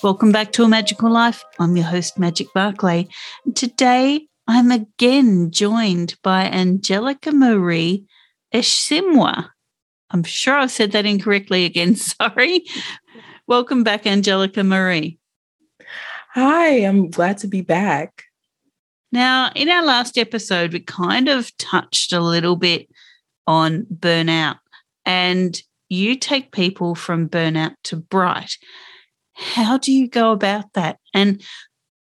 Welcome back to A Magical Life. I'm your host, Magic Barclay. Today, I'm again joined by Anngelica Marie Eshimwa. I'm sure I've said that incorrectly again. Sorry. Welcome back, Anngelica Marie. Hi, I'm glad to be back. Now, in our last episode, we kind of touched a little bit on burnout, and you take people from burnout to bright how do you go about that? And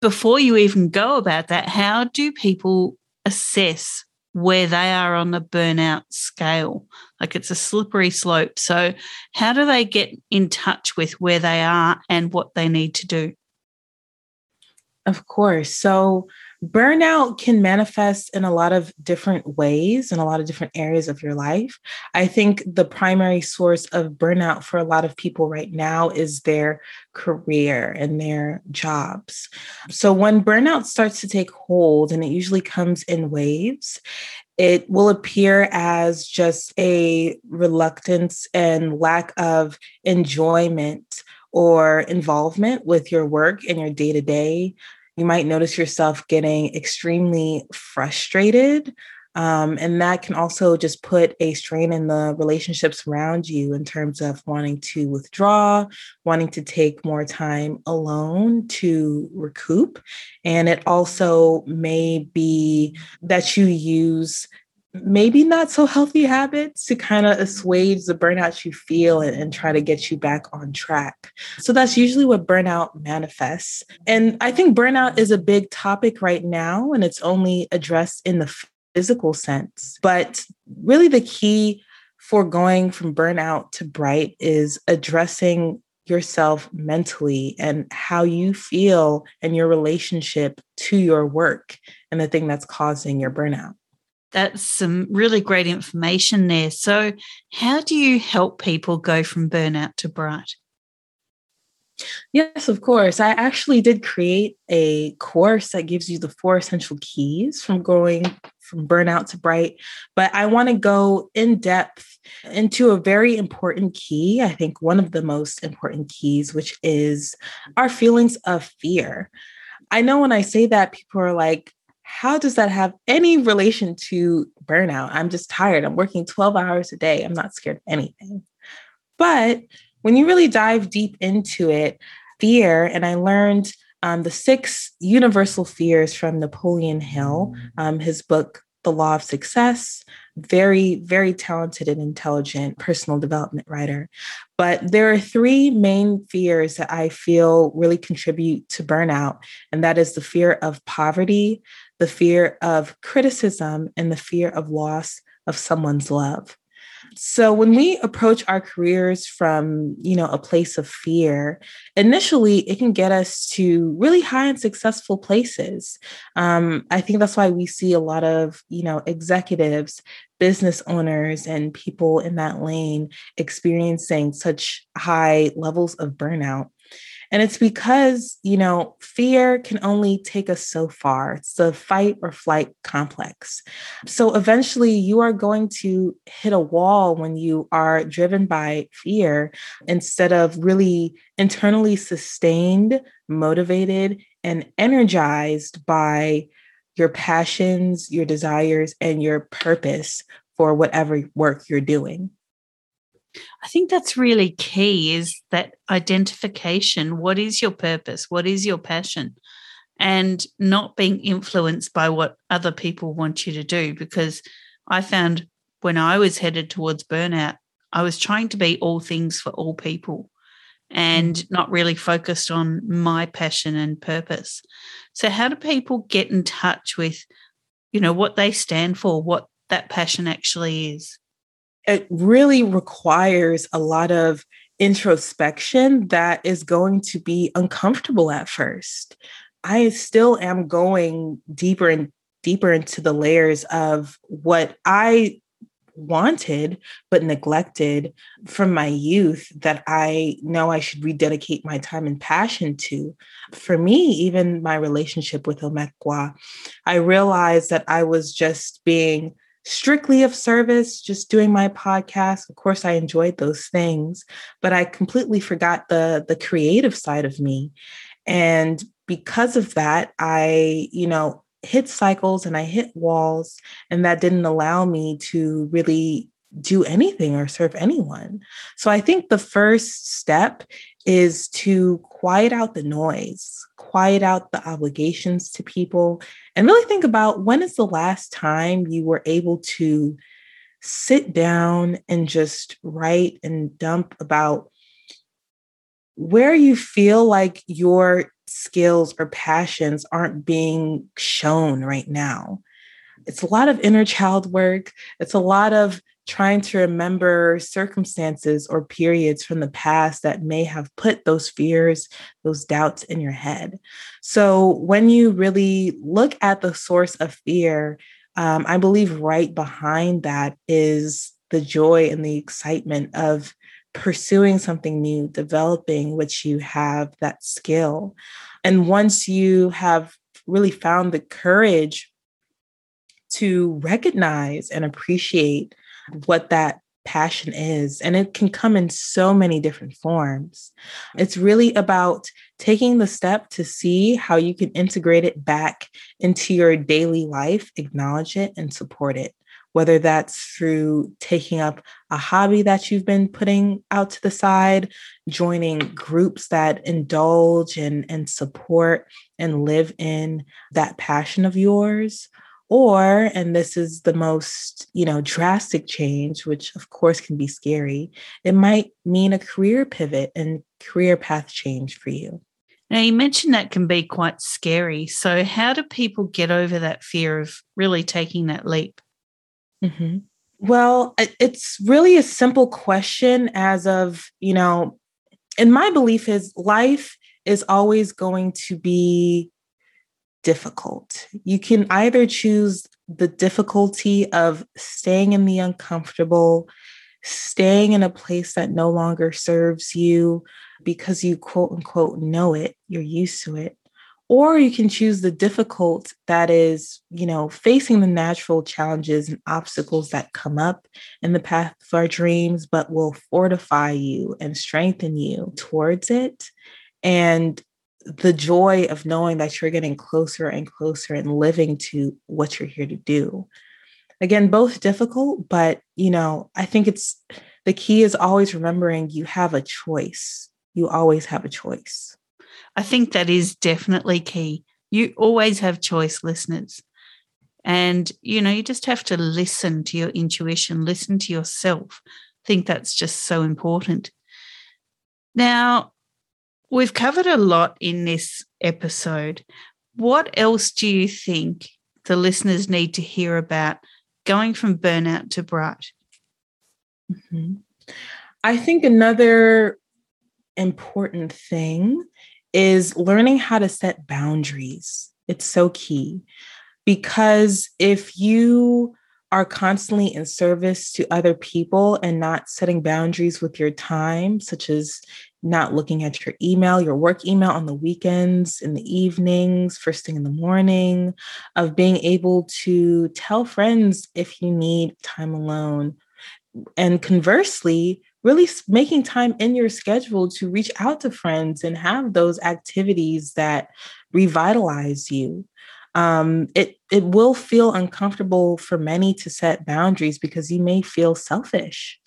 before you even go about that, how do people assess where they are on the burnout scale? Like it's a slippery slope. So, how do they get in touch with where they are and what they need to do? Of course. So, burnout can manifest in a lot of different ways in a lot of different areas of your life. I think the primary source of burnout for a lot of people right now is their career and their jobs. So when burnout starts to take hold, and it usually comes in waves, it will appear as just a reluctance and lack of enjoyment or involvement with your work and your day to day you might notice yourself getting extremely frustrated. Um, and that can also just put a strain in the relationships around you in terms of wanting to withdraw, wanting to take more time alone to recoup. And it also may be that you use maybe not so healthy habits to kind of assuage the burnout you feel and, and, try to get you back on track. So that's usually what burnout manifests. And I think burnout is a big topic right now, and it's only addressed in the physical sense. But really, the key for going from burnout to bright is addressing yourself mentally and how you feel and your relationship to your work and the thing that's causing your burnout that's some really great information there. So, how do you help people go from burnout to bright? Yes, of course. I actually did create a course that gives you the four essential keys from going from burnout to bright. But I want to go in depth into a very important key. I think one of the most important keys, which is our feelings of fear. I know when I say that, people are like, how does that have any relation to burnout? I'm just tired. I'm working 12 hours a day. I'm not scared of anything. But when you really dive deep into it, fear, and I learned um, the six universal fears from Napoleon Hill, um, his book, The Law of Success. Very, very talented and intelligent personal development writer. But there are three main fears that I feel really contribute to burnout, and that is the fear of poverty, the fear of criticism, and the fear of loss of someone's love. So when we approach our careers from, you know, a place of fear, initially it can get us to really high and successful places. Um, I think that's why we see a lot of, you know, executives, business owners, and people in that lane experiencing such high levels of burnout. And it's because, you know, fear can only take us so far. It's the fight or flight complex. So eventually you are going to hit a wall when you are driven by fear instead of really internally sustained, motivated, and energized by your passions, your desires, and your purpose for whatever work you're doing. I think that's really key is that identification. What is your purpose? What is your passion? and not being influenced by what other people want you to do. Because I found when I was headed towards burnout, I was trying to be all things for all people and mm. not really focused on my passion and purpose. So, how do people get in touch with, you know, what they stand for, what that passion actually is? It really requires a lot of introspection that is going to be uncomfortable at first. I still am going deeper and deeper into the layers of what I wanted but neglected from my youth that I know I should rededicate my time and passion to. For me, even my relationship with Omekwa, I realized that I was just being strictly of service, just doing my podcast. Of course, I enjoyed those things, but I completely forgot the the creative side of me. And because of that, I, you know, hit cycles and I hit walls, and that didn't allow me to really do anything or serve anyone. So I think the first step is to quiet out the noise, quiet out the obligations to people, and really think about when is the last time you were able to sit down and just write and dump about where you feel like your skills or passions aren't being shown right now. It's a lot of inner child work. It's a lot of trying to remember circumstances or periods from the past that may have put those fears, those doubts in your head. So when you really look at the source of fear, um, I believe right behind that is the joy and the excitement of pursuing something new, developing which you have that skill. And once you have really found the courage to recognize and appreciate what that passion is. And it can come in so many different forms. It's really about taking the step to see how you can integrate it back into your daily life, acknowledge it, and support it. Whether that's through taking up a hobby that you've been putting out to the side, joining groups that indulge and, and support and live in that passion of yours, or and this is the most you know drastic change which of course can be scary it might mean a career pivot and career path change for you. Now you mentioned that can be quite scary. So how do people get over that fear of really taking that leap? Mm-hmm. well it's really a simple question as of you know and my belief is life is always going to be difficult. You can either choose the difficulty of staying in the uncomfortable, staying in a place that no longer serves you because you quote unquote know it, you're used to it. Or you can choose the difficult that is, you know, facing the natural challenges and obstacles that come up in the path of our dreams, but will fortify you and strengthen you towards it. And the joy of knowing that you're getting closer and closer and living to what you're here to do. Again, both difficult, but you know, I think it's the key is always remembering you have a choice. You always have a choice. I think that is definitely key. You always have choice, listeners. And, you know, you just have to listen to your intuition, listen to yourself. I think that's just so important. Now, We've covered a lot in this episode. What else do you think the listeners need to hear about going from burnout to bright? Mm-hmm. I think another important thing is learning how to set boundaries. It's so key because if you are constantly in service to other people and not setting boundaries with your time, such as not looking at your email, your work email on the weekends, in the evenings, first thing in the morning, of being able to tell friends if you need time alone. And conversely, really making time in your schedule to reach out to friends and have those activities that revitalize you. Um, it it will feel uncomfortable for many to set boundaries because you may feel selfish.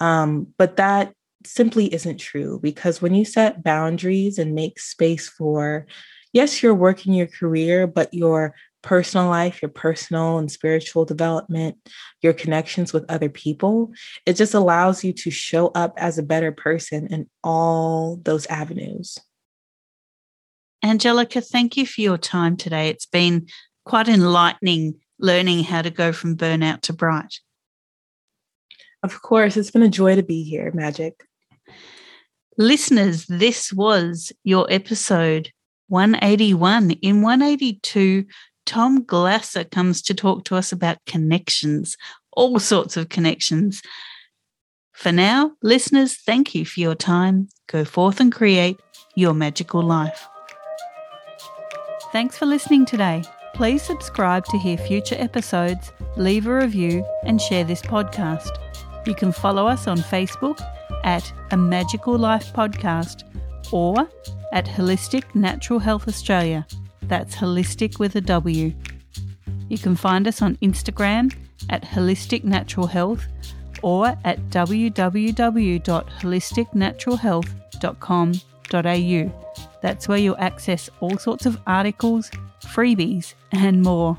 Um, but that simply isn't true because when you set boundaries and make space for yes, you're working your career, but your personal life, your personal and spiritual development, your connections with other people, it just allows you to show up as a better person in all those avenues. Anngelica, thank you for your time today. It's been quite enlightening learning how to go from burnout to bright. Of course, it's been a joy to be here, Magic. Listeners, this was your episode 181. In 182, Tom Glasser comes to talk to us about connections, all sorts of connections. For now, listeners, thank you for your time. Go forth and create your magical life. Thanks for listening today. Please subscribe to hear future episodes, leave a review, and share this podcast. You can follow us on Facebook at A Magical Life Podcast or at Wholistic Natural Health Australia. That's holistic with a W. You can find us on Instagram at Wholistic Natural Health or at www.wholisticnaturalhealth.com.au. That's where you'll access all sorts of articles, freebies, and more.